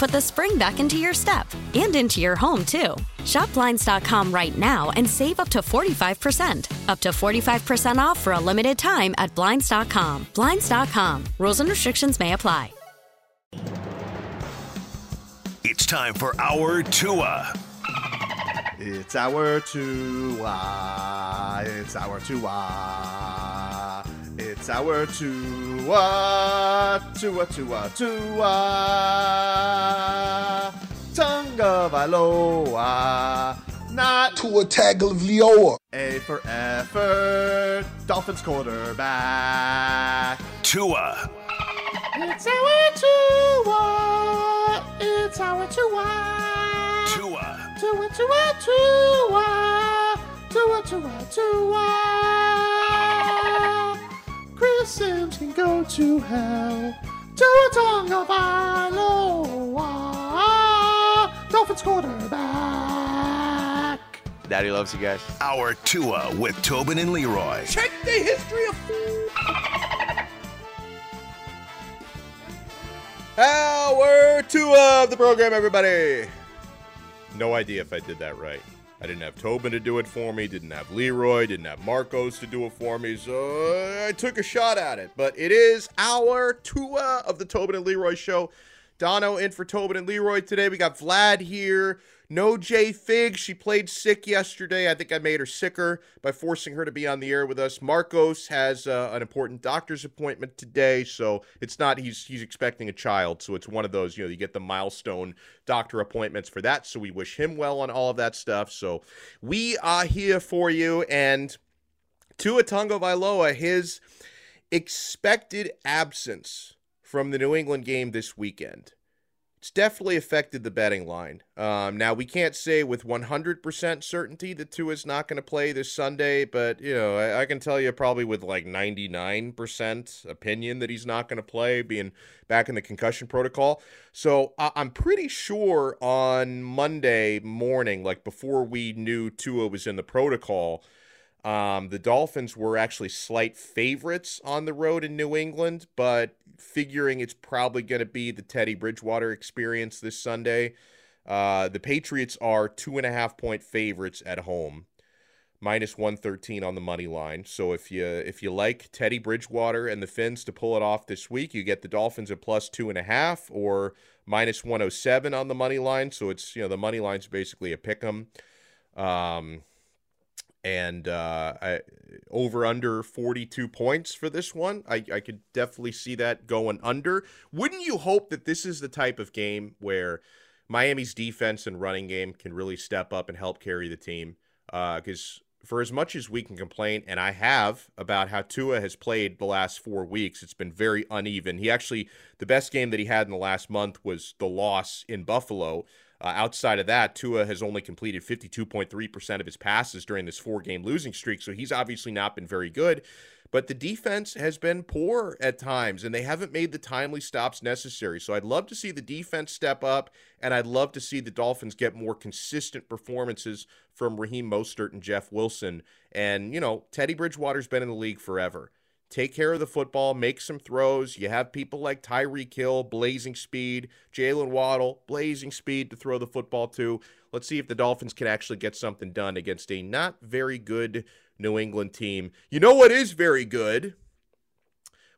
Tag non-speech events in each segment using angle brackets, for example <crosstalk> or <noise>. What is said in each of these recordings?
put the spring back into your step and into your home, too. Shop Blinds.com right now and save up to 45%. Up to 45% off for a limited time at Blinds.com. Blinds.com. Rules and restrictions may apply. It's time for our Tua. It's our Tua. It's our Tua. It's our Tua. Tua, Tua, Tua. Tonga Valoa. Not Tua Tagovailoa. A for effort. Dolphins quarterback. Tua. It's our Tua. It's our Tua. Tua. Tua, Tua, Tua. Tua, Tua, Tua. Chris Sims can go to hell. Tua Tonga Vailoa. Dolphins quarterback. Daddy loves you guys. Our Tua with Tobin and Leroy. Check the history of food. Hour two of the program, everybody. No idea if I did that right. I didn't have Tobin to do it for me, didn't have Leroy, didn't have Marcos to do it for me, so I took a shot at it. But it is our Tua of the Tobin and Leroy show. Dono in for Tobin and Leroy today. We got Vlad here. No Jay Fig. She played sick yesterday. I think I made her sicker by forcing her to be on the air with us. Marcos has uh, an important doctor's appointment today, so it's not he's he's expecting a child, so it's one of those you know you get the milestone doctor appointments for that. So we wish him well on all of that stuff. So we are here for you and Tua Tagovailoa his expected absence from the New England game this weekend it's definitely affected the betting line. Um, now we can't say with 100% certainty that Tua's not going to play this Sunday, but you know I, I, can tell you probably with like 99% opinion that he's not going to play, being back in the concussion protocol. So I, I'm pretty sure on Monday morning, like before we knew Tua was in the protocol. Um, the Dolphins were actually slight favorites on the road in New England, but figuring it's probably going to be the Teddy Bridgewater experience this Sunday, uh, the Patriots are two and a half point favorites at home, minus one thirteen on the money line. So if you if you like Teddy Bridgewater and the Fins to pull it off this week, you get the Dolphins at plus two and a half or minus one hundred seven on the money line. So it's you know the money line's basically a pick 'em. Um, and uh, I, over under 42 points for this one. I, I could definitely see that going under. Wouldn't you hope that this is the type of game where Miami's defense and running game can really step up and help carry the team? Because uh, for as much as we can complain, and I have about how Tua has played the last four weeks, it's been very uneven. He actually, the best game that he had in the last month was the loss in Buffalo. Uh, outside of that, Tua has only completed 52.3% of his passes during this four game losing streak. So he's obviously not been very good. But the defense has been poor at times, and they haven't made the timely stops necessary. So I'd love to see the defense step up, and I'd love to see the Dolphins get more consistent performances from Raheem Mostert and Jeff Wilson. And, you know, Teddy Bridgewater's been in the league forever. Take care of the football, make some throws. You have people like Tyreek Hill, blazing speed, Jalen Waddle, blazing speed to throw the football to. Let's see if the Dolphins can actually get something done against a not very good New England team. You know what is very good?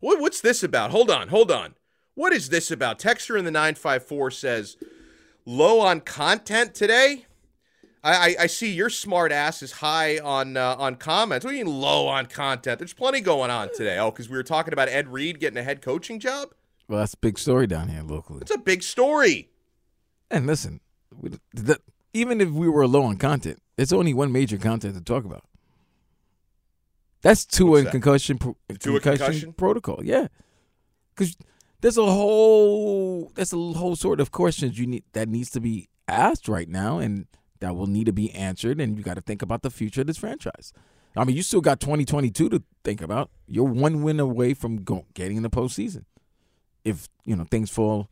What, what's this about? Hold on, hold on. What is this about? Texture in the 954 says, low on content today? I, I, I see your smart ass is high on uh, on comments. What do you mean low on content? There's plenty going on today. Oh, because we were talking about Ed Reed getting a head coaching job? Well, that's a big story down here locally. It's a big story. And listen, we, the, even if we were low on content, it's only one major content to talk about. That's two in that? concussion, pro- Tua concussion? protocol. Yeah, because there's a whole there's a whole sort of questions you need that needs to be asked right now, and that will need to be answered. And you got to think about the future of this franchise. I mean, you still got 2022 to think about. You're one win away from go, getting in the postseason. If you know things fall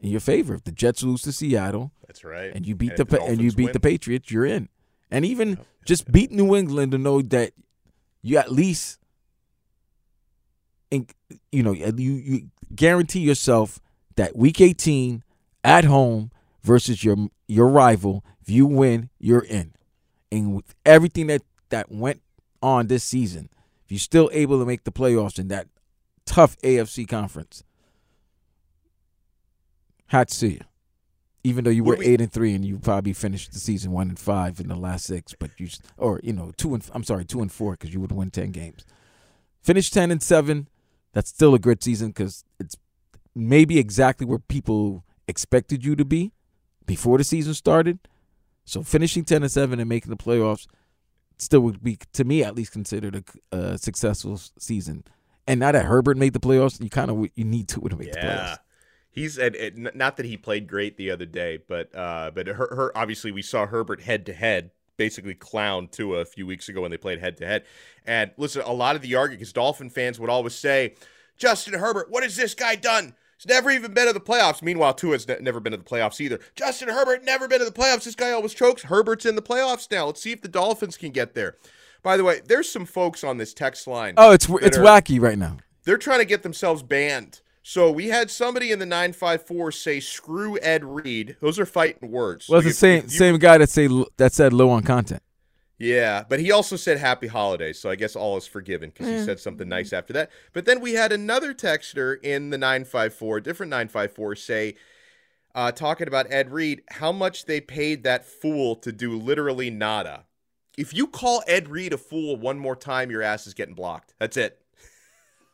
in your favor, if the Jets lose to Seattle, That's right. and you beat And the, the and you beat win. the Patriots, you're in. And even just beat New England to know that you at least, in, you know, you you guarantee yourself that Week 18 at home versus your your rival, if you win, you're in. And with everything that that went on this season, if you're still able to make the playoffs in that tough AFC conference, hats to you even though you were eight and three and you probably finished the season one and five in the last six, but you or you know two and I'm sorry two and four because you would win ten games. Finish ten and seven. That's still a good season because it's maybe exactly where people expected you to be before the season started. So finishing ten and seven and making the playoffs still would be to me at least considered a, a successful season. And now that Herbert made the playoffs, you kind of you need to to make the playoffs. Yeah. He's at, at, not that he played great the other day, but uh, but her, her obviously we saw Herbert head to head basically clown Tua a few weeks ago when they played head to head. And listen, a lot of the argument because Dolphin fans would always say, Justin Herbert, what has this guy done? He's never even been to the playoffs. Meanwhile, Tua's ne- never been to the playoffs either. Justin Herbert never been to the playoffs. This guy always chokes. Herbert's in the playoffs now. Let's see if the Dolphins can get there. By the way, there's some folks on this text line. Oh, it's it's are- wacky right now. they're trying to get themselves banned. So we had somebody in the 954 say screw Ed Reed. Those are fighting words. Well, So it's the if- same you- same guy that say that said low on content. Yeah, but he also said happy holidays, so I guess all is forgiven because Mm. he said something nice after that. But then we had another texter in the 954, different 954, say, uh, talking about Ed Reed, how much they paid that fool to do literally nada. If you call Ed Reed a fool one more time, your ass is getting blocked. That's it.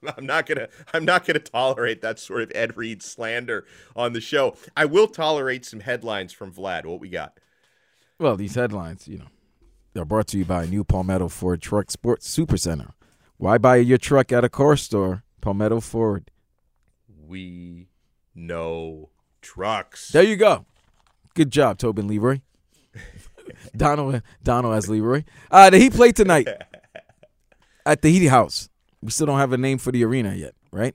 <laughs> I'm not gonna I'm not gonna tolerate that sort of Ed Reed slander on the show. I will tolerate some headlines from Vlad. What we got? Well, these headlines, you know, they're brought to you by New Palmetto Ford Truck Sports Super Center. Why buy your truck at a car store? Palmetto Ford. We know trucks. There you go. Good job, Tobin Leroy. <laughs> Donald Donald as Leroy. Uh, the Heat play tonight <laughs> at the Heat House. We still don't have a name for the arena yet, right?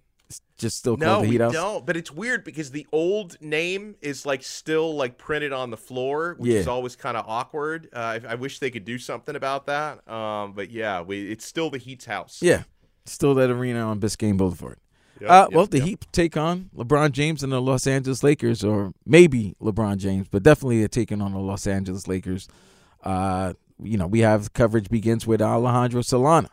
Just still no, called the we Heat House. don't. But it's weird because the old name is like still like printed on the floor, which is always kind of awkward. Uh, I, I wish they could do something about that. Um, but yeah, we, it's still the Heat's house. Yeah, still that arena on Biscayne Boulevard. Yep, uh, yep, well, the yep. Heat take on LeBron James and the Los Angeles Lakers, or maybe LeBron James, but definitely they're taking on the Los Angeles Lakers. Uh, you know, we have coverage begins with Alejandro Solana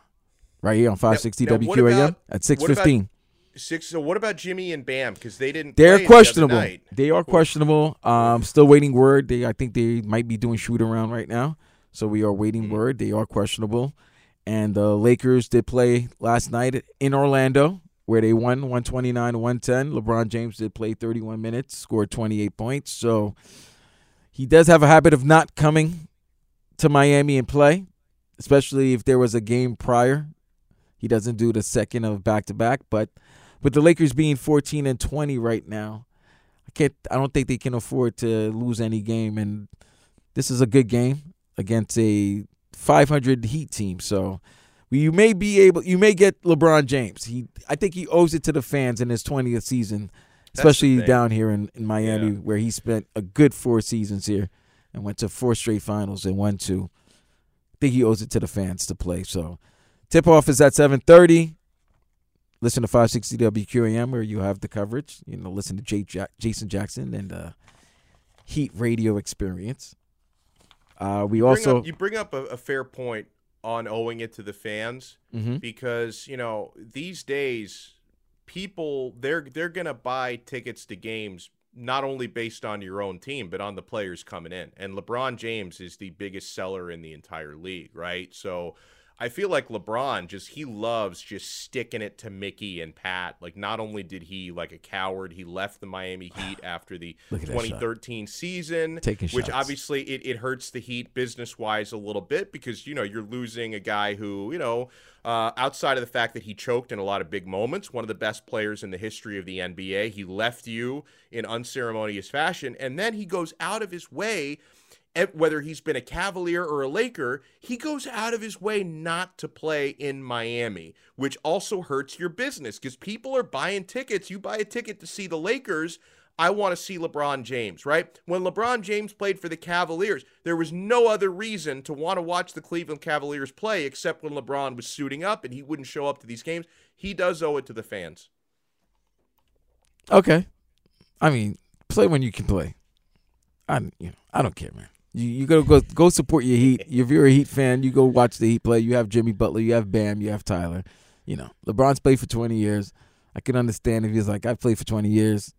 right here on 560 now WQAM about- at 615. Six. So what about Jimmy and Bam? Because they didn't. They're the questionable. night. They are questionable. Um, still waiting word. They, I think they might be doing shoot around right now. So we are waiting Mm-hmm. word. They are questionable. And the Lakers did play last night in Orlando, where they won 129 110. LeBron James did play 31 minutes, scored 28 points. So he does have a habit of not coming to Miami and play, especially if there was a game prior. He doesn't do the second of back to back, but with the Lakers being 14 and 20 right now, I can't I don't think they can afford to lose any game and this is a good game against a 500 Heat team. So you may be able you may get LeBron James. He I think he owes it to the fans in his 20th season, especially down here in, in Miami Yeah. where he spent a good four seasons here and went to four straight finals and won two. I think he owes it to the fans to play. So tip off is at 7:30. Listen to 560 WQAM where you have the coverage. You know, listen to Jay Jack- Jason Jackson and uh, Heat Radio Experience. Uh, we Bring also up, you bring up a, a fair point on owing it to the fans Mhm. because you know these days people they're they're gonna buy tickets to games not only based on your own team but on the players coming in and LeBron James is the biggest seller in the entire league right so I feel like LeBron just he loves just sticking it to Mickey and Pat like not only did he like a coward he left the Miami <sighs> Heat after the Look at that shot. 2013 season Taking which shots. obviously it, it hurts the Heat business wise a little bit because you know you're losing a guy who you know uh, outside of the fact that he choked in a lot of big moments, one of the best players in the history of the NBA. He left you in unceremonious fashion, and then he goes out of his way. Whether he's been a Cavalier or a Laker, he goes out of his way not to play in Miami, which also hurts your business because people are buying tickets. You buy a ticket to see the Lakers. I want to see LeBron James, right? When LeBron James played for the Cavaliers, there was no other reason to want to watch the Cleveland Cavaliers play except when LeBron was suiting up and he wouldn't show up to these games. He does owe it to the fans. okay. I mean, play when you can play. I you know, I don't care, man. You you go go go support your Heat. If you're a Heat fan, you go watch the Heat play. You have Jimmy Butler, you have Bam, you have Tyler. You know, LeBron's played for 20 years. I can understand if he's like, I've played for 20 years.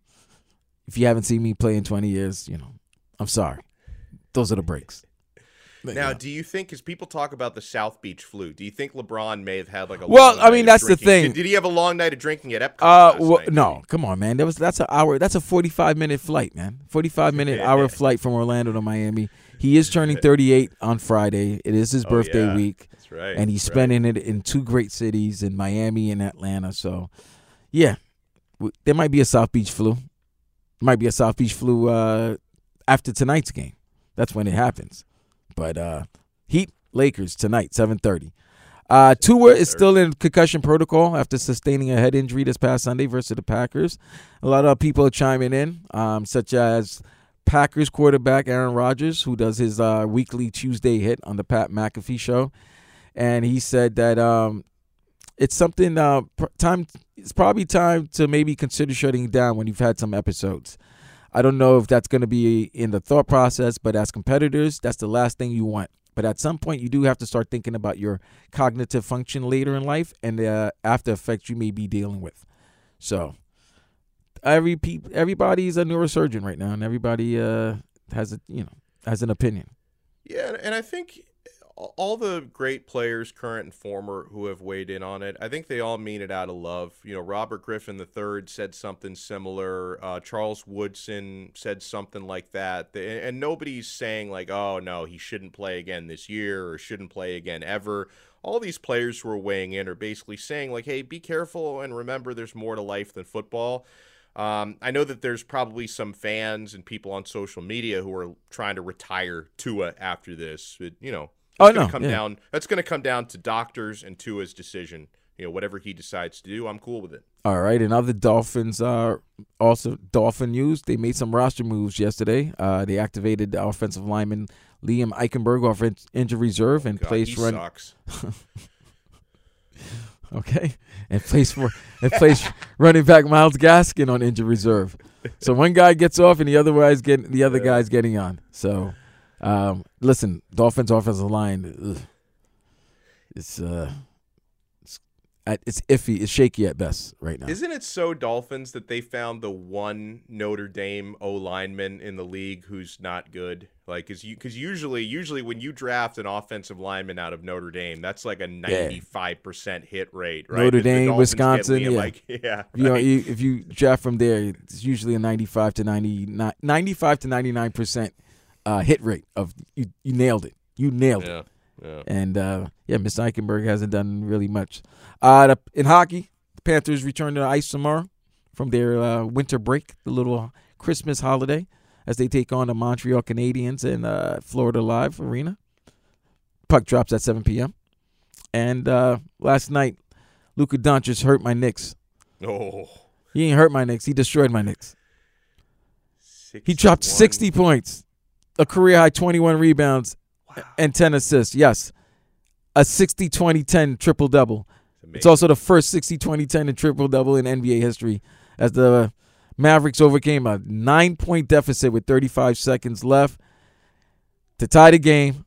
If you haven't seen me play in 20 years, you know, I'm sorry. Those are the breaks. But, Now, know. do you think, because people talk about the South Beach flu, do you think LeBron may have had like a Well, long I mean, night that's the thing. Did, did he have a long night of drinking at Epcot? Uh, well, no, come on, man. That was that's an hour. That's a forty-five minute flight, man. Forty-five minute hour flight from Orlando to Miami. He is turning thirty-eight on Friday. It is his Oh, birthday yeah. week, That's right. and he's that's right. spending it in two great cities in Miami and Atlanta. So, yeah, there might be a South Beach flu. Might be a South Beach flu uh, after tonight's game. That's when it happens. But uh, Heat Lakers tonight, seven thirty. Uh, Tua is still in concussion protocol after sustaining a head injury this past Sunday versus the Packers. A lot of people are chiming in, um, such as Packers quarterback Aaron Rodgers, who does his uh, weekly Tuesday hit on the Pat McAfee show, and he said that um, it's something uh, time. It's probably time to maybe consider shutting down when you've had some episodes. I don't know if that's going to be in the thought process, but as competitors, that's the last thing you want. But at some point, you do have to start thinking about your cognitive function later in life and the uh, after effects you may be dealing with. So, every peop- everybody's a neurosurgeon right now, and everybody uh, has a you know has an opinion. Yeah, and- and I think all the great players, current and former, who have weighed in on it, I think they all mean it out of love. You know, Robert Griffin III said something similar. Uh, Charles Woodson said something like that. And nobody's saying, like, oh, no, he shouldn't play again this year or shouldn't play again ever. All these players who are weighing in are basically saying, like, hey, be careful and remember there's more to life than football. Um, I know that there's probably some fans and people on social media who are trying to retire Tua after this. But, you know, Oh, no, come yeah. down. That's going to come down to doctors and Tua's decision. You know, whatever he decides to do, I'm cool with it. All right, and other Dolphins are also Dolphin news. They made some roster moves yesterday. Uh, they activated the offensive lineman Liam Eichenberg off in- injury reserve and God, placed run. <laughs> Okay, and placed for and placed <laughs> running back Myles Gaskin on injury reserve. So one guy gets off, and the other guy's getting the other guy's getting on. So, um, listen, Dolphins offensive line, ugh, it's uh, it's, uh, iffy. It's shaky at best right now. Isn't it so Dolphins that they found the one Notre Dame O lineman in the league who's not good? Like, is you because usually, usually when you draft an offensive lineman out of Notre Dame, that's like a ninety-five percent hit rate, right? Notre That Dame, Wisconsin, yeah. like, <laughs> yeah, You know, you, if you draft from there, it's usually a 95 to 99, 95 to 99 percent uh, hit rate of you. You nailed it. You nailed it. Yeah. And uh, yeah, Miss Eichenberg hasn't done really much. Uh, the, in hockey, the Panthers return to the ice tomorrow from their uh, winter break, the little Christmas holiday, as they take on the Montreal Canadiens in uh, Florida Live Arena. Puck drops at 7 p.m. And uh, last night, Luka Doncic hurt my Knicks. Oh, He ain't hurt my Knicks. He destroyed my Knicks. He dropped 60 points, a career high 21 rebounds, and 10 assists. Yes, a 60 20 10 triple double. It's also the first 60 20 10 and triple double in NBA history as the Mavericks overcame a nine point deficit with 35 seconds left to tie the game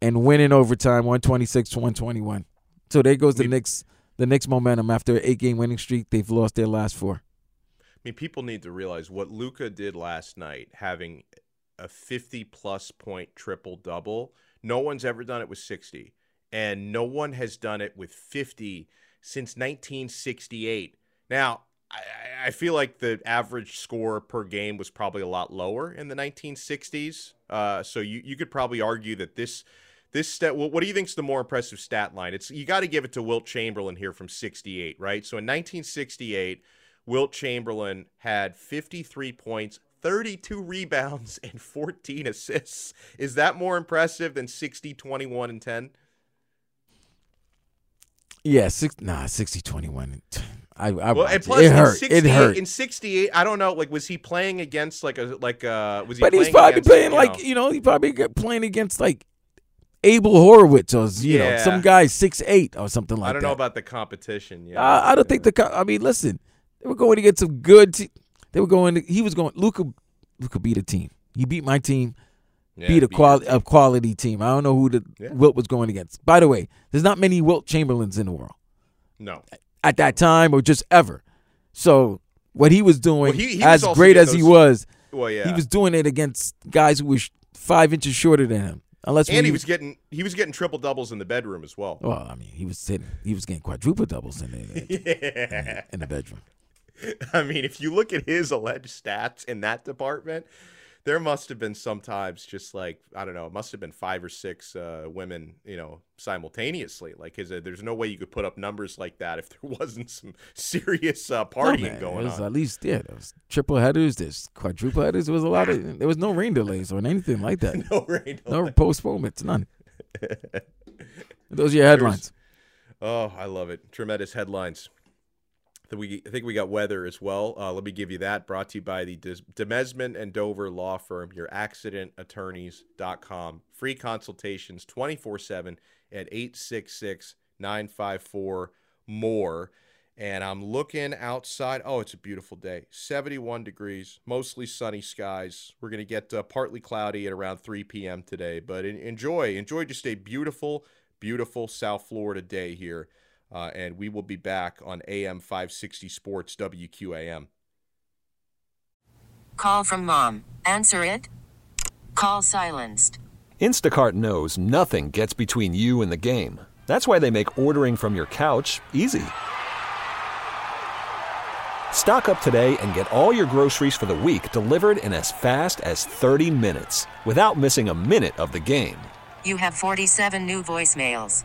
and win in overtime 126 to 121. So there goes the Knicks the Knicks momentum after an eight game winning streak. They've lost their last four. I mean, people need to realize what Luka did last night, having a 50 plus point triple double. No one's ever done it with 60, and no one has done it with 50 since 1968. Now, I, I feel like the average score per game was probably a lot lower in the 1960s. Uh, so you, you could probably argue that this this stat. What do you think is the more impressive stat line? It's you got to give it to Wilt Chamberlain here from 68, right? So in 1968, Wilt Chamberlain had 53 points, 32 rebounds, and 14 assists. Is that more impressive than 60, 21, and 10? Yeah, six, nah, 60 21. I, I well, and plus it hurt. it hurt. In '68, I don't know. Like, was he playing against like a like uh? Was he? But he's probably against, playing you like know- you know he probably playing against like Abel Horowitz or you know some guy six eight or something like that. I don't that. know about the competition. Yeah, I, I don't think the. I mean, listen, they were going to get some good. Te- they were going. To, he was going. Luka. Luka beat a team. He beat my team. Yeah, beat a beat quality your a quality team. I don't know who the Yeah. Wilt was going against. By the way, there's not many Wilt Chamberlains in the world No, at that time or just ever. So what he was doing, Well, he- he as also great as he was, well, yeah, he was doing it against guys who were five inches shorter than him. Unless and he you- was getting he was getting triple doubles in the bedroom as well. Well, I mean, he was hitting, he was getting quadruple doubles in the <laughs> in the bedroom. <laughs> I mean, if you look at his alleged stats in that department, there must have been sometimes just like I don't know, it must have been five or six uh, women, you know, simultaneously. Like, his, uh, there's no way you could put up numbers like that if there <laughs> wasn't some serious uh, No, partying man, going on. At least yeah, there was triple headers, there's quadruple headers. There was a lot of there was no rain delays or anything like that. <laughs> no rain. no postponements, none. Those are your headlines. Oh, I love it. Tremendous headlines. We, I think we got weather as well. Uh, let me give you that. Brought to you by the Demesmin and Dover Law Firm, your accident accidentattorneys.com. Free consultations 24 7 at 866 954 more. And I'm looking outside. Oh, it's a beautiful day. 71 degrees, mostly sunny skies. We're going to get uh, partly cloudy at around 3 p.m. today, but enjoy. Enjoy just a beautiful, beautiful South Florida day here. Uh, and we will be back on AM 560 Sports WQAM. Call from mom. Answer it. Call silenced. Instacart knows nothing gets between you and the game. That's why they make ordering from your couch easy. Stock up today and get all your groceries for the week delivered in as fast as 30 minutes without missing a minute of the game. You have 47 new voicemails.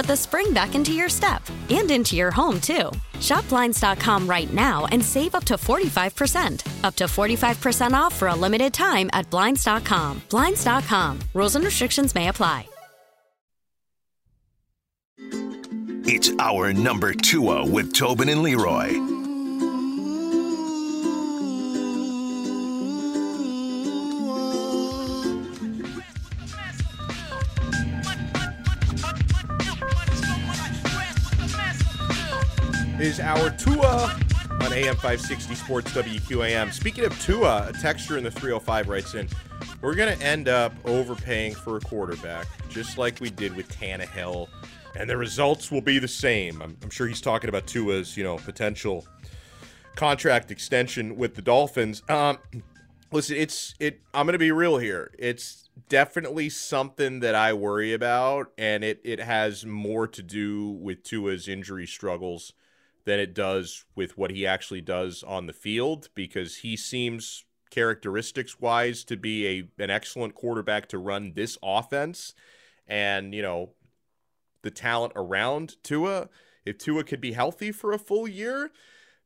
put the spring back into your step and into your home, too. Shop Blinds.com right now and save up to 45%. Up to 45% off for a limited time at Blinds.com. Blinds.com. Rules and restrictions may apply. It's our number two oh with Tobin and Leroy. Is our Tua on AM 560 Sports WQAM. Speaking of Tua, a texture in the 305 writes in, we're going to end up overpaying for a quarterback, just like we did with Tannehill, and the results will be the same. I'm, I'm sure he's talking about Tua's, you know, potential contract extension with the Dolphins. Um, listen, it's it. I'm going to be real here. It's definitely something that I worry about, and it it has more to do with Tua's injury struggles than it does with what he actually does on the field because he seems characteristics wise to be a an excellent quarterback to run this offense. And you know the talent around Tua if Tua could be healthy for a full year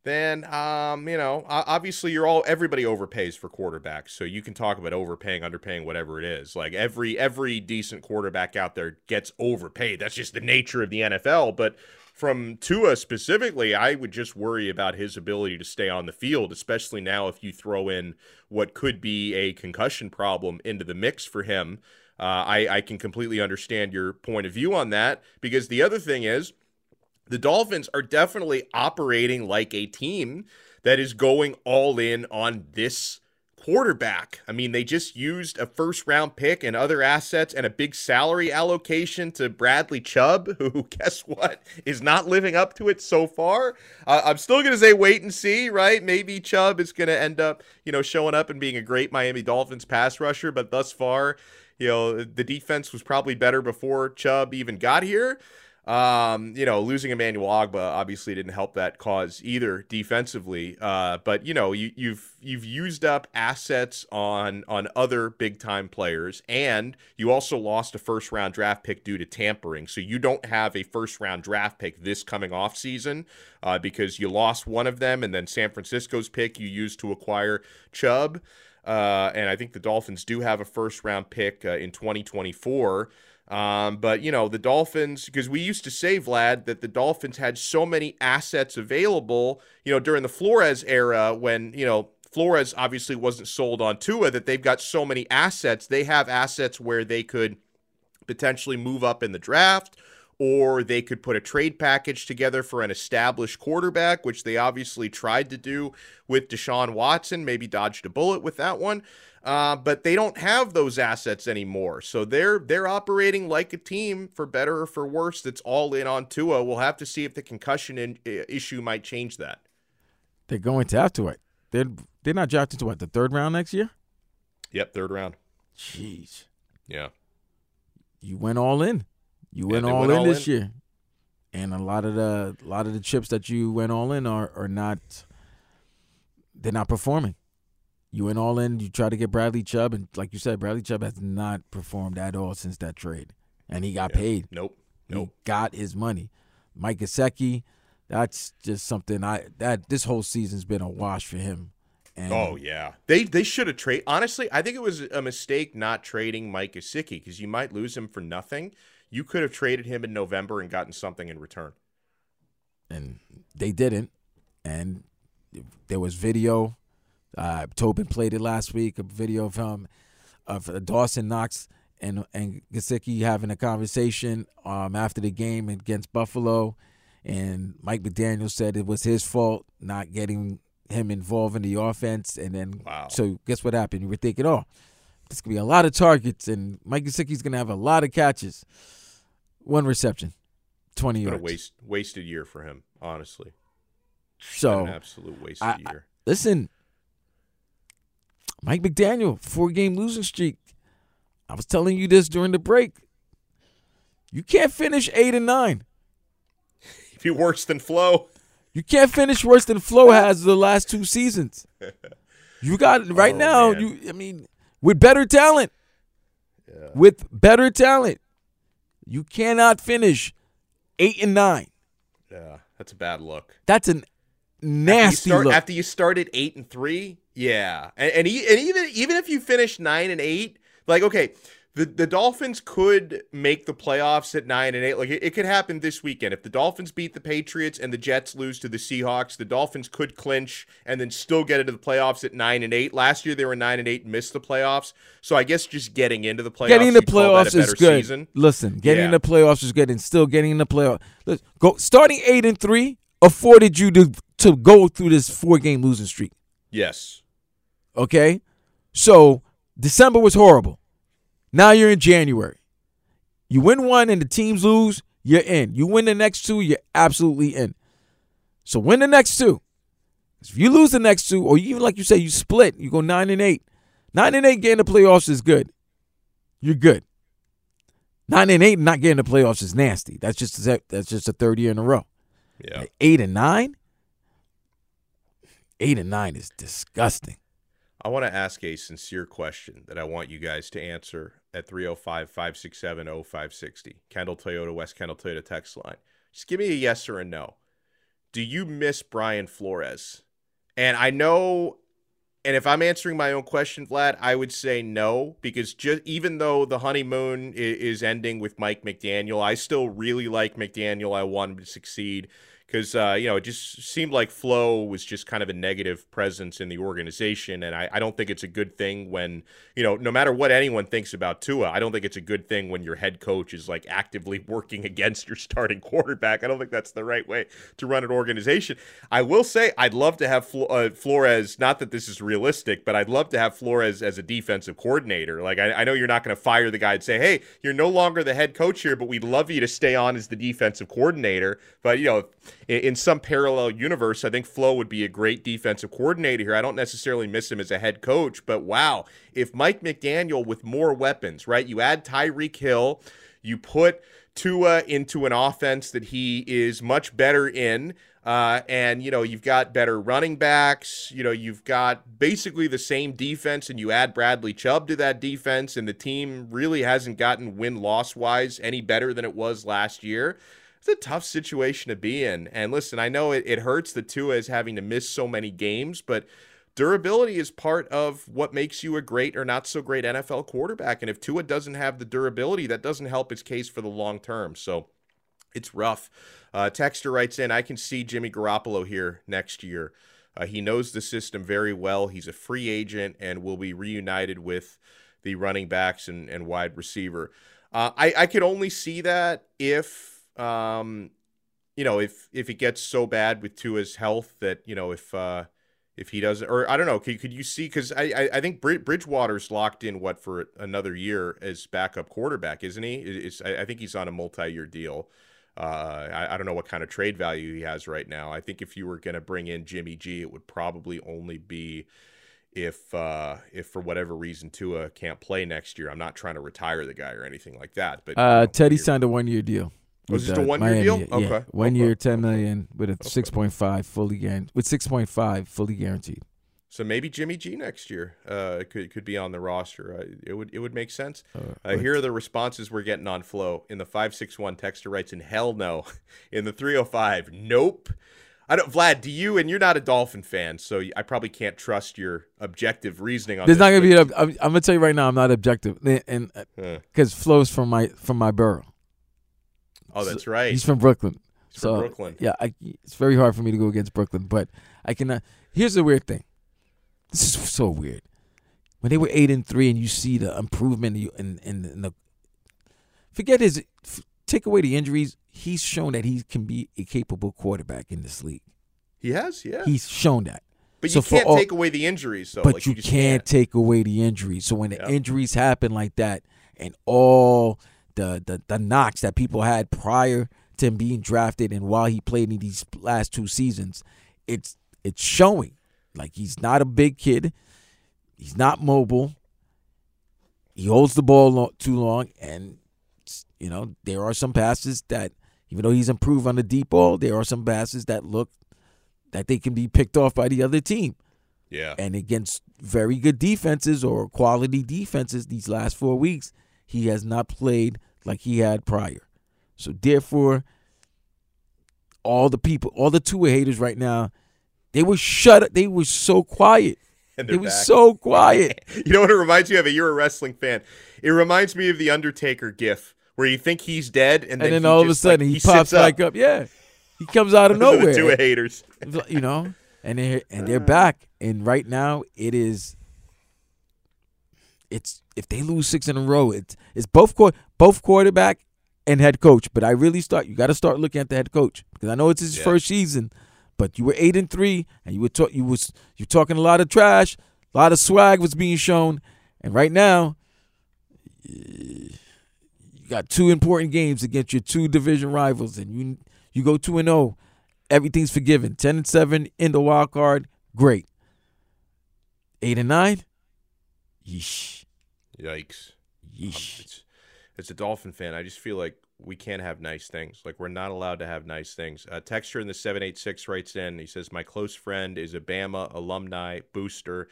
then um, you know obviously you're all everybody overpays for quarterbacks. So you can talk about overpaying underpaying whatever it is. Like every every decent quarterback out there gets overpaid. That's just the nature of the NFL but from Tua specifically, I would just worry about his ability to stay on the field, especially now if you throw in what could be a concussion problem into the mix for him. Uh, I, I can completely understand your point of view on that because the other thing is the Dolphins are definitely operating like a team that is going all in on this quarterback. I mean, they just used a first round pick and other assets and a big salary allocation to Bradley Chubb, <laughs> who, guess what, is not living up to it so far. Uh, I'm still going to say wait and see, right? Maybe Chubb is going to end up, you know, showing up and being a great Miami Dolphins pass rusher, but thus far, you know, the defense was probably better before Chubb even got here. Um, you know, losing Emmanuel Ogbah obviously didn't help that cause either defensively. Uh, but you know, you, you've you've used up assets on on other big time players, and you also lost a first round draft pick due to tampering. So you don't have a first round draft pick this coming off season uh, because you lost one of them, and then San Francisco's pick you used to acquire Chubb. Uh, and I think the Dolphins do have a first round pick uh, in 2024. Um, but you know the Dolphins, because we used to say Vlad that the Dolphins had so many assets available. You know during the Flores era, when you know Flores obviously wasn't sold on Tua, that they've got so many assets. They have assets where they could potentially move up in the draft, or they could put a trade package together for an established quarterback, which they obviously tried to do with Deshaun Watson. Maybe dodged a bullet with that one. Uh, but they don't have those assets anymore. So they're they're operating like a team for better or for worse. That's all in on Tua. We'll have to see if the concussion in, issue might change that. They're going to have to it. They're they're not drafted to what the third round next year. Yep, third round. Jeez. Yeah. You went all in. You went, all, went in all this in. year, and a lot of the a lot of the chips that you went all in are are not. They're not performing. You went all in. You tried to get Bradley Chubb, and like you said, Bradley Chubb has not performed at all since that trade, and he got yeah. paid. Nope, nope. He got his money. Mike Gesicki, that's just something I that this whole season's been a wash for him. And oh yeah, they they should have traded. Honestly, I think it was a mistake not trading Mike Gesicki because you might lose him for nothing. You could have traded him in November and gotten something in return. And they didn't. And there was video uh, Tobin played it last week. A video of him, of Dawson Knox and and Gesicki having a conversation um, after the game against Buffalo, and Mike McDaniel said it was his fault not getting him involved in the offense. And then, wow. so guess what happened? You were thinking, oh, this could be a lot of targets, and Mike Gesicki's gonna have a lot of catches. One reception, twenty yards. a waste wasted year for him, honestly. So an absolute wasted I, year. I, listen, Mike McDaniel, four game losing streak. I was telling you this during the break. You can't finish eight and nine. If you worse than Flo. You can't finish worse than Flo has the last two seasons. You got right oh, now. Man. You, I mean, with better talent, yeah. with better talent, you cannot finish eight and nine. Yeah, that's a bad look. That's a nasty after start, look. After you started eight and three, yeah, and and, he, and even even if you finish nine and eight, like okay, the the Dolphins could make the playoffs at nine and eight. Like it, it, could happen this weekend if the Dolphins beat the Patriots and the Jets lose to the Seahawks. The Dolphins could clinch and then still get into the playoffs at nine and eight. Last year they were nine and eight and missed the playoffs. So I guess just getting into the playoffs, getting the playoffs is good. Season. Listen, getting yeah. the playoffs is good, and still getting in the playoffs. Let's go starting eight and three. afforded you to to go through this four game losing streak. Yes. Okay? So December was horrible. Now you're in January. You win one and the teams lose, you're in. You win the next two, you're absolutely in. So win the next two. If you lose the next two, or even like you say, you split, you go nine and eight. Nine and eight getting the playoffs is good. You're good. Nine and eight not getting the playoffs is nasty. That's just that's just a third year in a row. Yeah. Eight and nine. Eight and nine is disgusting. I want to ask a sincere question that I want you guys to answer at 305 567 0560. Kendall Toyota, West Kendall Toyota text line. Just give me a yes or a no. Do you miss Brian Flores? And I know, and if I'm answering my own question, Vlad, I would say no, because just even though the honeymoon is, is ending with Mike McDaniel, I still really like McDaniel. I want him to succeed because uh, you know it just seemed like Flo was just kind of a negative presence in the organization, and I, I, don't think it's a good thing when you know no matter what anyone thinks about Tua, I don't think it's a good thing when your head coach is like actively <laughs> working against your starting quarterback. I don't think that's the right way to run an organization. I will say I'd love to have Flo- uh, Flores. Not that this is realistic, but I'd love to have Flores as a defensive coordinator. Like I, I know you're not going to fire the guy and say, "Hey, you're no longer the head coach here, but we'd love you to stay on as the defensive coordinator." But you know in some parallel universe, I think Flo would be a great defensive coordinator here. I don't necessarily miss him as a head coach, but wow, if Mike McDaniel with more weapons, right? You add Tyreek Hill, you put Tua into an offense that he is much better in. Uh, and you know you've got better running backs. You know you've got basically the same defense, and you add Bradley Chubb to that defense, and the team really hasn't gotten win loss wise any better than it was last year it's a tough situation to be in. And listen, I know it, it hurts that Tua is having to miss so many games, but durability is part of what makes you a great or not so great NFL quarterback. And if Tua doesn't have the durability, that doesn't help his case for the long term. So it's rough. Uh, Texter writes in, I can see Jimmy Garoppolo here next year. Uh, he knows the system very well. He's a free agent and will be reunited with the running backs and, and wide receiver. Uh, I, I could only see that if um, you know, if if it gets so bad with Tua's health that you know if uh, if he doesn't, or I don't know, could, could you see? Because I, I, I think Bridgewater's locked in what for another year as backup quarterback, isn't he? It's, I think he's on a multi-year deal. Uh, I, I don't know what kind of trade value he has right now. I think if you were going to bring in Jimmy G, it would probably only be if uh, if for whatever reason Tua can't play next year. I'm not trying to retire the guy or anything like that. But uh, you know, Teddy signed a one year deal. Was this a one year deal? Yeah, okay. One okay. year, ten million with a six point five fully guaranteed. With six point five fully guaranteed. So maybe Jimmy G next year uh, could could be on the roster. Uh, it would it would make sense. Uh, here are the responses we're getting on flow. in the five six one. Texter writes in hell no. <laughs> In the three oh five, nope. I don't, Vlad. Do you? And you're not a Dolphin fan, so I probably can't trust your objective reasoning on. There's this, not gonna be. A, I'm, I'm gonna tell you right now. I'm not objective, and because uh, Flo's from my from my borough. Oh, that's right. He's from Brooklyn. He's so, from Brooklyn. Yeah, I, it's very hard for me to go against Brooklyn, but I cannot. Uh, here's the weird thing. This is so weird. When they were eight and three, and you see the improvement in, in, in the forget his take away the injuries. He's shown that he can be a capable quarterback in this league. He has, yeah. He's shown that. But so you can't all, take away the injuries, though. But like you, you can't, can't, take away the injuries. So when the injuries happen like that, and all the, the the knocks that people had prior to him being drafted and while he played in these last two seasons, it's it's showing. Like he's not a big kid. He's not mobile. He holds the ball too long, and you know there are some passes that, even though he's improved on the deep ball, there are some passes that look that they can be picked off by the other team. Yeah. And against very good defenses or quality defenses these last four weeks, he has not played like he had prior. So therefore, all the people, all the Tua haters right now, they were shut up. They were so quiet. <laughs> They were so quiet. <laughs> you know what it reminds me of? You're a wrestling fan. It reminds me of the Undertaker gif where you think he's dead, and then, and then all of a sudden like, he, he pops back up. Yeah, he comes out of nowhere. <laughs> the Tua haters, you know, and they and they're back. And right now, it is it's if they lose six in a row, it's it's both both quarterback and head coach. But I really start. You got to start looking at the head coach because I know it's his Yeah. first season. But you were eight and three, and you were talk, you was you talking a lot of trash, a lot of swag was being shown, and right now, you got two important games against your two division rivals, and you you go two and zero, everything's forgiven. Ten and seven in the wild card, great. Eight and nine, yeesh, Yikes. Um, yeesh. it's, a Dolphin fan, I just feel like we can't have nice things. Like we're not allowed to have nice things. Uh, texture in the seven eight six writes in. He says, "My close friend is a Bama alumni booster.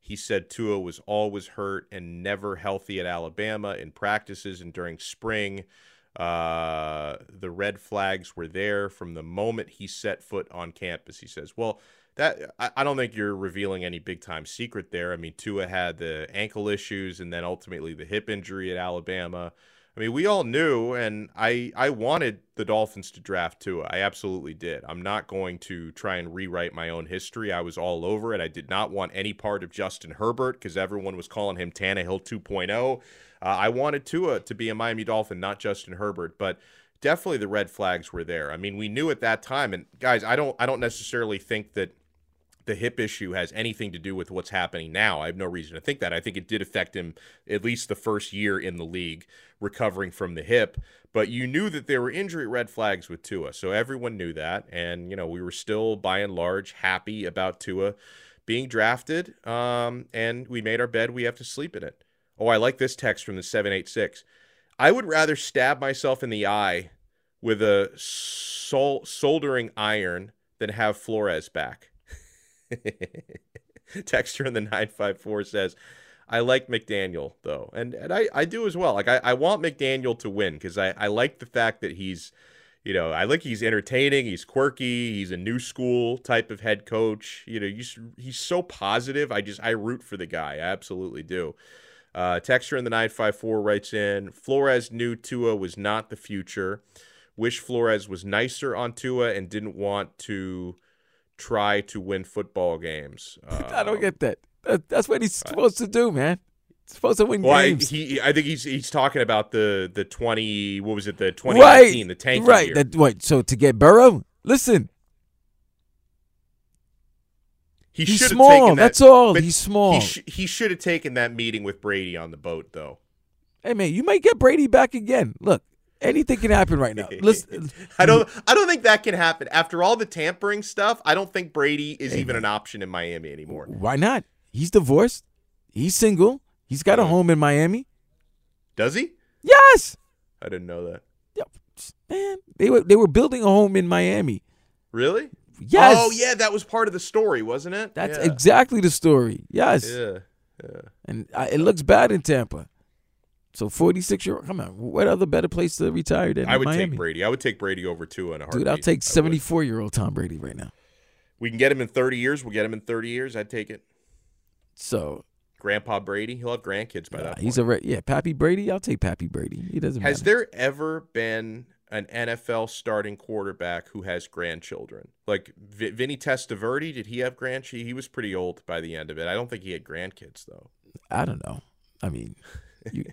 He said Tua was always hurt and never healthy at Alabama in practices and during spring. Uh, the red flags were there from the moment he set foot on campus. He says, "Well." That I, I don't think you're revealing any big time secret there. I mean, Tua had the ankle issues and then ultimately the hip injury at Alabama. I mean, we all knew, and I I wanted the Dolphins to draft Tua. I absolutely did. I'm not going to try and rewrite my own history. I was all over it. I did not want any part of Justin Herbert because everyone was calling him Tannehill 2.0. Uh, I wanted Tua to be a Miami Dolphin, not Justin Herbert, but definitely the red flags were there. I mean, we knew at that time, and guys, I don't I don't necessarily think that the hip issue has anything to do with what's happening now. I have no reason to think that. I think it did affect him at least the first year in the league recovering from the hip, but you knew that there were injury red flags with Tua. So everyone knew that and you know, we were still by and large happy about Tua being drafted um, and we made our bed, we have to sleep in it. Oh, I like this text from the 786. I would rather stab myself in the eye with a sol- soldering iron than have Flores back. <laughs> Texture in the 954 says, I like McDaniel though. And and I, I do as well. Like I, I want McDaniel to win because I, I like the fact that he's you know, I like he's entertaining, he's quirky, he's a new school type of head coach. You know, he's he's so positive. I just I root for the guy. I absolutely do. Uh, Texture in the 954 writes in Flores knew Tua was not the future. Wish Flores was nicer on Tua and didn't want to try to win football games. <laughs> I don't Um, get that. that. That's what he's supposed to do, man. He's supposed to win Well, I, games. he, I think he's he's talking about the the twenty. What was it? The twenty nineteen, the tanking right. year. That, what? So to get Burrow, listen, he he's should small, that- that's all. He's small. He, sh- he should have taken that meeting with Brady on the boat, though. hey man, you might get Brady back again. Look, anything can happen right now. Listen, <laughs> I don't. I don't think that can happen after all the tampering stuff. I don't think Brady is even an option in Miami anymore. why not? He's divorced. He's single. He's got a home in Miami. Does he? Yes, I didn't know that. Yep. man. They were they were building a home in Miami. Really? Yes. Oh yeah, that was part of the story, wasn't it? That's yeah. exactly the story. Yes. Yeah. Yeah. And I, it looks bad in Tampa. So 46 year old, come on. What other better place to retire than I would Miami? take Brady. I would take Brady over Tua in a heartbeat. Dude, I'll take 74 year old Tom Brady right now. We can get him in 30 years. We'll get him in 30 years. I'd take it. So Grandpa Brady. He'll have grandkids by uh, that point. he's a re- yeah, Pappy Brady. I'll take Pappy Brady. He doesn't Has matter. there ever been an NFL starting quarterback who has grandchildren? Like v- Vinny Testaverde, did he have grandchildren? He was pretty old by the end of it. I don't think he had grandkids though. I don't know. I mean, you,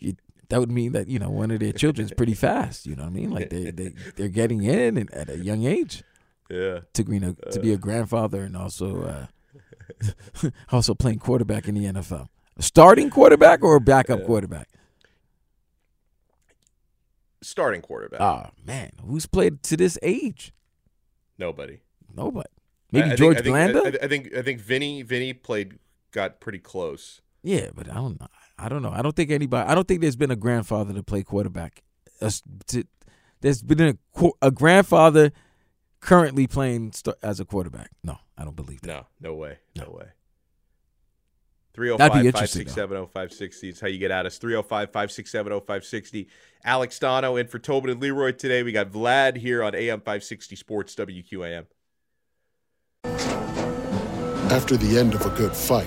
you, that would mean that you know one of their children's pretty fast. You know what I mean? Like they they they're getting in and at a young age Yeah. to you know, to be a grandfather and also uh, <laughs> also playing quarterback in the NFL. A starting quarterback or a backup quarterback? Starting quarterback. Oh man, who's played to this age? Nobody. Nobody. Maybe I- I George think, Blanda. I, I think I think Vinny Vinny played got pretty close. Yeah, but I don't know. I don't know. I don't think anybody. I don't think there's been a grandfather to play quarterback. Us- to- There's been a a grandfather currently playing st- as a quarterback. No, I don't believe that. No, no way. No, way. Oh That'd be 305 interesting, 567 0560 is how you get at us. 305 567 0560. Alex Donno in for Tobin and Leroy today. We got Vlad here on AM 560 Sports WQAM. After the end of a good fight,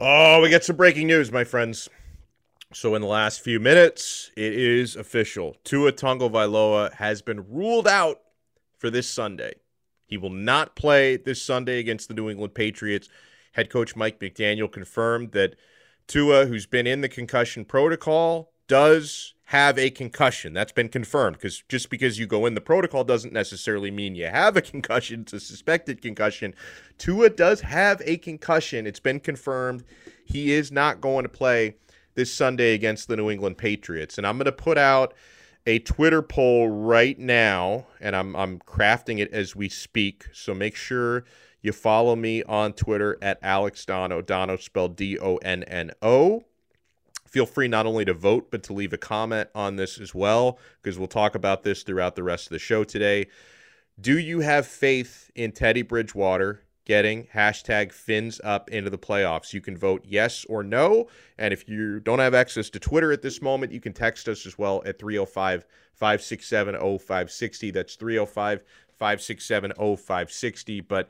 Oh, we got some breaking news, my friends. So, in the last few minutes, it is official. Tua Tagovailoa has been ruled out for this Sunday. He will not play this Sunday against the New England Patriots. Head coach Mike McDaniel confirmed that Tua, who's been in the concussion protocol, does have a concussion. That's been confirmed because just because you go in the protocol doesn't necessarily mean you have a <laughs> concussion. It's a suspected concussion. Tua does have a concussion. It's been confirmed. He is not going to play this Sunday against the New England Patriots. And I'm going to put out a Twitter poll right now, and I'm, I'm crafting it as we speak. So make sure you follow me on Twitter at Alex Donno. Donno spelled D O N N O. Feel free not only to vote, but to leave a comment on this as well, because we'll talk about this throughout the rest of the show today. Do you have faith in Teddy Bridgewater getting hashtag fins up into the playoffs? You can vote yes or no. And if you don't have access to Twitter at this moment, you can text us as well at 305 567 0560. That's 305 567 0560. But,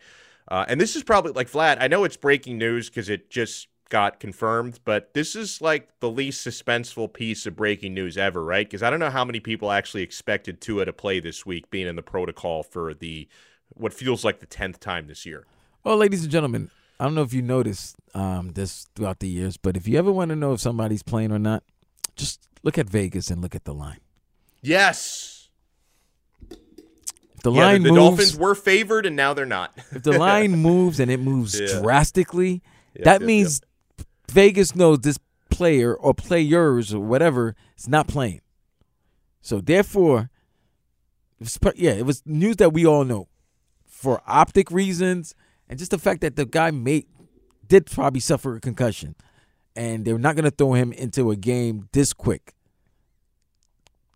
uh, and this is probably like Vlad, I know it's breaking news because it just got confirmed, but this is like the least suspenseful piece of breaking news ever, right? Because I don't know how many people actually expected Tua to play this week, being in the protocol for the what feels like the tenth time this year. Well, ladies and gentlemen, I don't know if you noticed um, this throughout the years, but if you ever want to know if somebody's playing or not, just look at Vegas and look at the line. Yes. If the yeah, line the, the moves, Dolphins were favored, and now they're not. if the line <laughs> moves and it moves Yeah. drastically, Yep, that yep, means Vegas knows this player or players or whatever is not playing. So therefore, it's pr- yeah, it was news that we all know for optic reasons and just the fact that the guy made did probably suffer a concussion, and they're not going to throw him into a game this quick.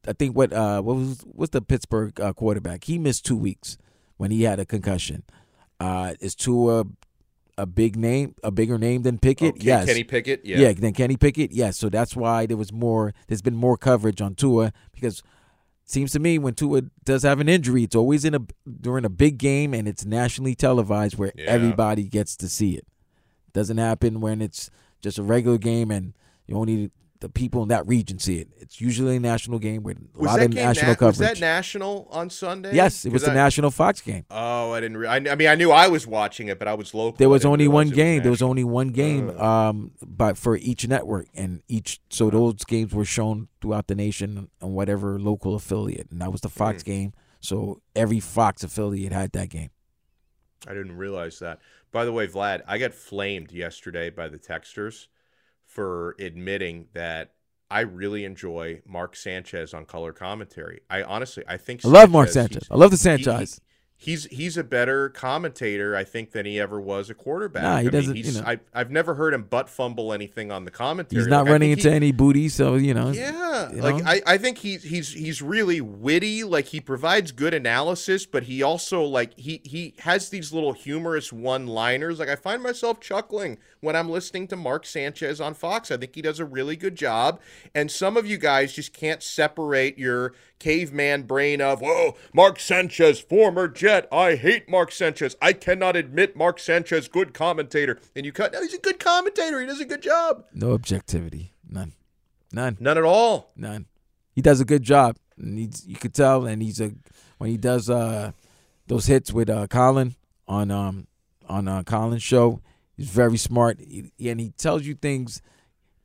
I think what uh what was what's the Pittsburgh uh, quarterback? He missed two weeks when he had a concussion. Uh, is Tua a big name, a bigger name than Pickett? Oh, Ken- yes, Kenny Pickett? Yeah. yeah, than Kenny Pickett. Yes, so that's why there was more. There's been more coverage on Tua because seems to me when Tua does have an injury, it's always in a during a big game and it's nationally televised where Yeah. everybody gets to see it. Doesn't happen when it's just a regular game and you only the people in that region see it. It's usually a national game with a Was lot of national na- coverage. Was that national on Sunday? yes, it was the I- national Fox game. Oh, I didn't. Re- I, I mean, I knew I was watching it, but I was local. There was only one it was game. There was only one game uh. um but for each network and each so uh-huh. those games were shown throughout the nation on whatever local affiliate and that was the mm-hmm. Fox game. So every Fox affiliate had that game. I didn't realize that. By the way, Vlad, I got flamed yesterday by the texters for admitting that I really enjoy Mark Sanchez on color commentary. I honestly, I think I love Mark Sanchez-. I love the he- he- Sanchez. He's he's a better commentator, I think, than he ever was a quarterback. Nah, he I mean, doesn't- you he's- know. I, I've never heard him butt fumble anything on the commentary. He's not Like, running into he- any booty, so you know. yeah, you like know? I, I think he's he's he's really witty. Like he provides good analysis, but he also like he he has these little humorous one-liners. Like I find myself chuckling when I'm listening to Mark Sanchez on Fox. I think he does a really good job. And some of you guys just can't separate your caveman brain of whoa, Mark Sanchez, former Jet. I hate Mark Sanchez. I cannot admit Mark Sanchez, good commentator. And you cut. No, he's a good commentator. He does a good job. no objectivity. None. None. None at all. None. He does a good job. And he's, you could tell, and he's a when he does uh those hits with uh Colin on um on uh Colin's show. He's very smart, he, and he tells you things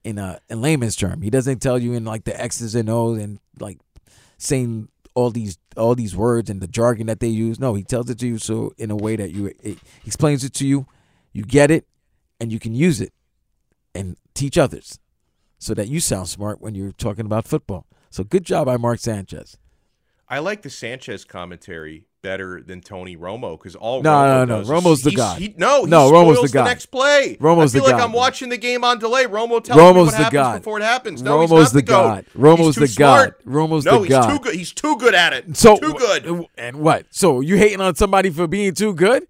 in a in layman's term. He doesn't tell you in like the X's and O's and like saying all these all these words and the jargon that they use. No, he tells it to you so in a way that you it, explains it to you, you get it, and you can use it and teach others. so that you sound smart when you're talking about football. So good job by Mark Sanchez. I like the Sanchez commentary better than Tony Romo because all no, Romo no, no, Romo's the guy. He, no, he no, Romo's the guy. next play. Romo's the- I feel the like guy. I'm watching the game on delay. Romo tells me what the happens god. before it happens. No, he's Romo's not the goat. god. Romo's the god. Romo's no, the he's too good. He's too good at it. So too good. And what? So you hating on somebody for being too good?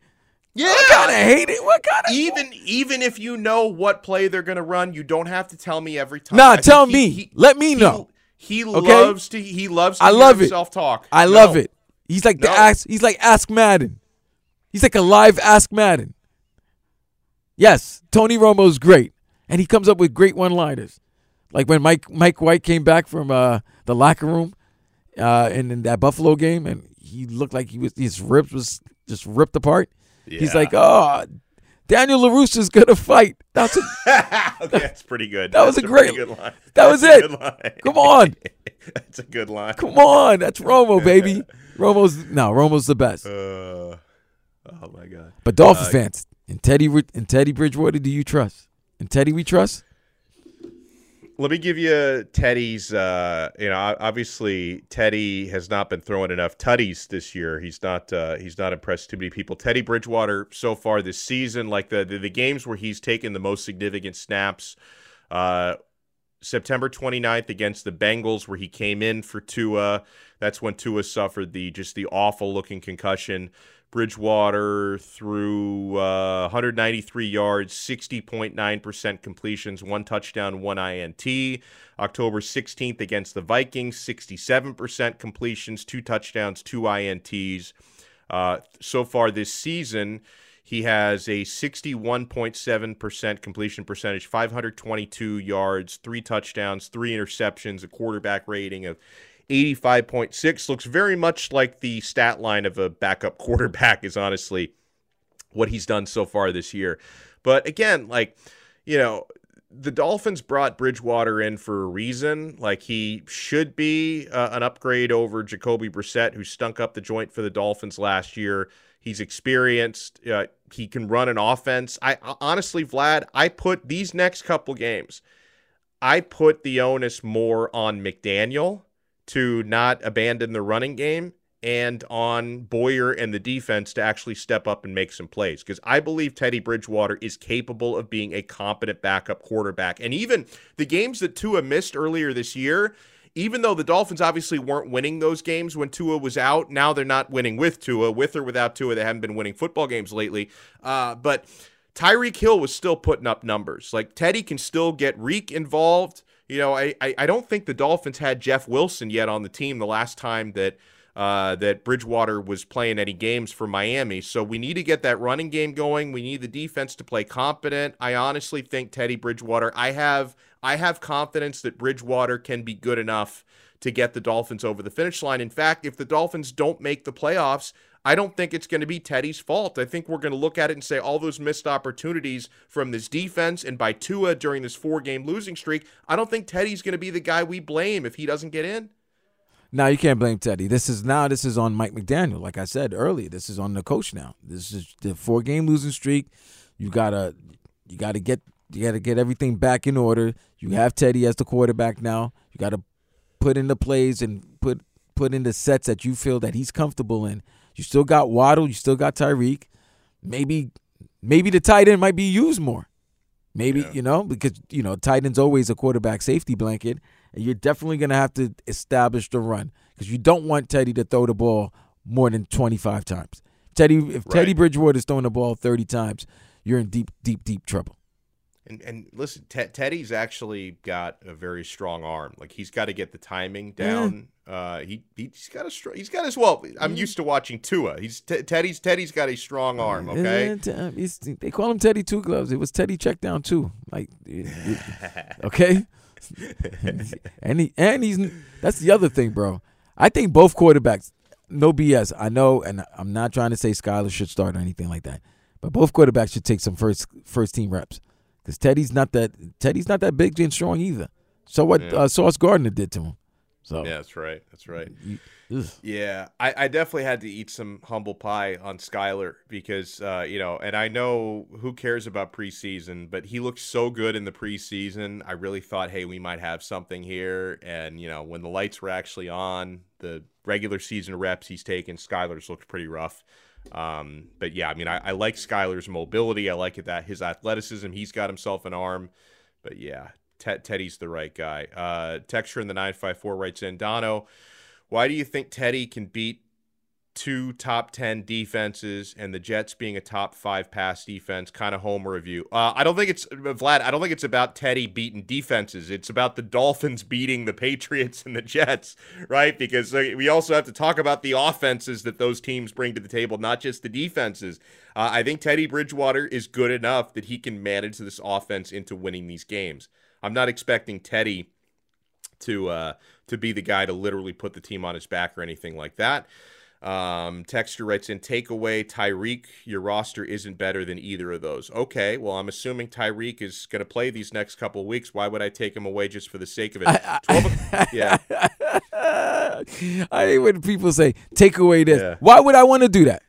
Yeah, What kind of hate it? What kind of even even if you know what play they're gonna run, you don't have to tell me every time. Nah, I tell he- me. Let me know. He Okay? loves to. He loves. To I love it. himself talk. I No. love it. He's like the No. ask. He's like Ask Madden. He's like a live Ask Madden. Yes, Tony Romo's great, and he comes up with great one-liners. Like when Mike Mike White came back from uh, the locker room uh, in, in that Buffalo game, and he looked like he was his ribs was just ripped apart. He's like, "Oh, Daniel LaRusso's gonna fight." That's a, <laughs> okay, that's pretty good. That was a great- good line. that was That's a it. good line. Come on. <laughs> that's a good line. come on, that's Romo, baby. <laughs> Romo's no, Romo's the best. Uh, oh my god. But Dolphins Uh, fans, and Teddy and Teddy Bridgewater, do you trust? And Teddy, we trust. Let me give you Teddy's. Uh, you know, obviously Teddy has not been throwing enough tutties this year. He's not. Uh, he's not impressed too many people. Teddy Bridgewater so far this season, like the the, the games where he's taken the most significant snaps. Uh, September 29th against the Bengals, where he came in for Tua. That's when Tua suffered the just the awful looking concussion. Bridgewater threw uh, 193 yards, 60.9% completions, one touchdown, one INT. October 16th against the Vikings, 67% completions, two touchdowns, two INTs. Uh, so far this season, he has a 61.7% completion percentage, 522 yards, three touchdowns, three interceptions, a quarterback rating of 85.6. Looks very much like the stat line of a backup <laughs> quarterback, is honestly what he's done so far this year. But again, like, you know, the Dolphins brought Bridgewater in for a reason. Like he should be uh, an upgrade over Jacoby Brissett, who stunk up the joint for the Dolphins last year. He's experienced. Uh, he can run an offense. I honestly, Vlad, I put these next couple games. I put the onus more on McDaniel to not abandon the running game and on Boyer and the defense to actually step up and make some plays because I believe Teddy Bridgewater is capable of being a competent backup quarterback. And even the games that Tua missed earlier this year, even though the Dolphins obviously weren't winning those games when Tua was out, now they're not winning with Tua. With or without Tua, they haven't been winning football games lately. Uh, but Tyreek Hill was still putting up numbers. Like Teddy can still get Reek involved. You know, I, I, I don't think the Dolphins had Jeff Wilson yet on the team the last time that uh, that Bridgewater was playing any games for Miami. So we need to get that running game going. We need the defense to play competent. I honestly think Teddy Bridgewater. I have I have confidence that Bridgewater can be good enough to get the Dolphins over the finish line. In fact, if the Dolphins don't make the playoffs, I don't think it's going to be Teddy's fault. I think we're going to look at it and say all those missed opportunities from this defense and by Tua during this four game losing streak. I don't think Teddy's going to be the guy we blame if he doesn't get in. Now you can't blame Teddy. This is now this is on Mike McDaniel. Like I said earlier, this is on the coach now. This is the four game losing streak. You gotta you gotta get you gotta get everything back in order. You have Teddy as the quarterback now. You gotta put in the plays and put put in the sets that you feel that he's comfortable in. You still got Waddle, you still got Tyreek. Maybe maybe the tight end might be used more. Maybe, you know, because you know, tight end's always a quarterback safety blanket, and you're definitely gonna have to establish the run because you don't want Teddy to throw the ball more than 25 times. Teddy, if Teddy Bridgewater is throwing the ball 30 times, you're in deep, deep, deep trouble. And and listen, Te- Teddy's actually got a very strong arm. Like he's got to get the timing down. Uh, he he's got a str- he's got as well. I'm used to watching Tua. He's Te- Teddy's Teddy's got a strong arm. Okay. T- uh, they call him Teddy Two Gloves. It was Teddy check down too. Like, <laughs> it- it- okay. <laughs> and he and he's that's the other thing, bro. I think both quarterbacks, no BS. I know, and I'm not trying to say Skylar should start or anything like that, but both quarterbacks should take some first first team reps because Teddy's not that Teddy's not that big and strong either. So what Yeah. uh, Sauce Gardner did to him. So Yeah, that's right. That's right. Yeah, I, I definitely had to eat some humble pie on Skylar because uh, you know, and I know who cares about preseason, but he looked so good in the preseason. I really thought, hey, we might have something here. And you know, when the lights were actually on, the regular season reps he's taken, Skylar's looked pretty rough. Um, but yeah, I mean, I, I like Skylar's mobility. I like it that his athleticism. He's got himself an arm. But yeah, Ted, Teddy's the right guy. Uh, texture in the nine five four writes in Donno. Why do you think Teddy can beat two top 10 defenses and the Jets being a top five pass defense? Kind of homer review. Uh, I don't think it's, Vlad, I don't think it's about Teddy beating defenses. It's about the Dolphins beating the Patriots and the Jets, right? Because uh, we also have to talk about the offenses that those teams bring to the table, not just the defenses. Uh, I think Teddy Bridgewater is good enough that he can manage this offense into winning these games. I'm not expecting Teddy to uh, to be the guy to literally put the team on his back or anything like that. Um, Texture writes in, take away Tyreek. Your roster isn't better than either of those. Okay, well, I'm assuming Tyreek is going to play these next couple of weeks. Why would I take him away just for the sake of it? I- 12 o- yeah, <laughs> I hate when people say take away this. Yeah. Why would I want to do that?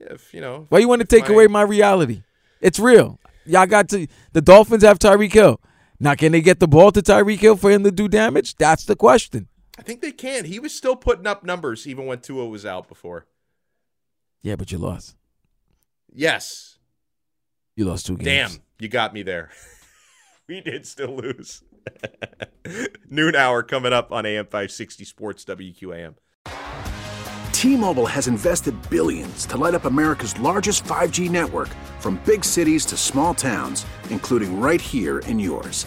if you know, Why you want to take my- away my reality? It's real. Y'all got to. The Dolphins have Tyreek Hill. Now, can they get the ball to Tyreek Hill for him to do damage? That's the question. I think they can. He was still putting up numbers even when Tua was out before. Yeah, but you lost. Yes, You lost two games. damn, you got me there. <laughs> we did still lose. <laughs> Noon hour coming up on AM 560 Sports WQAM. T-Mobile has invested billions to light up America's largest 5G network from big cities to small towns, including right here in yours.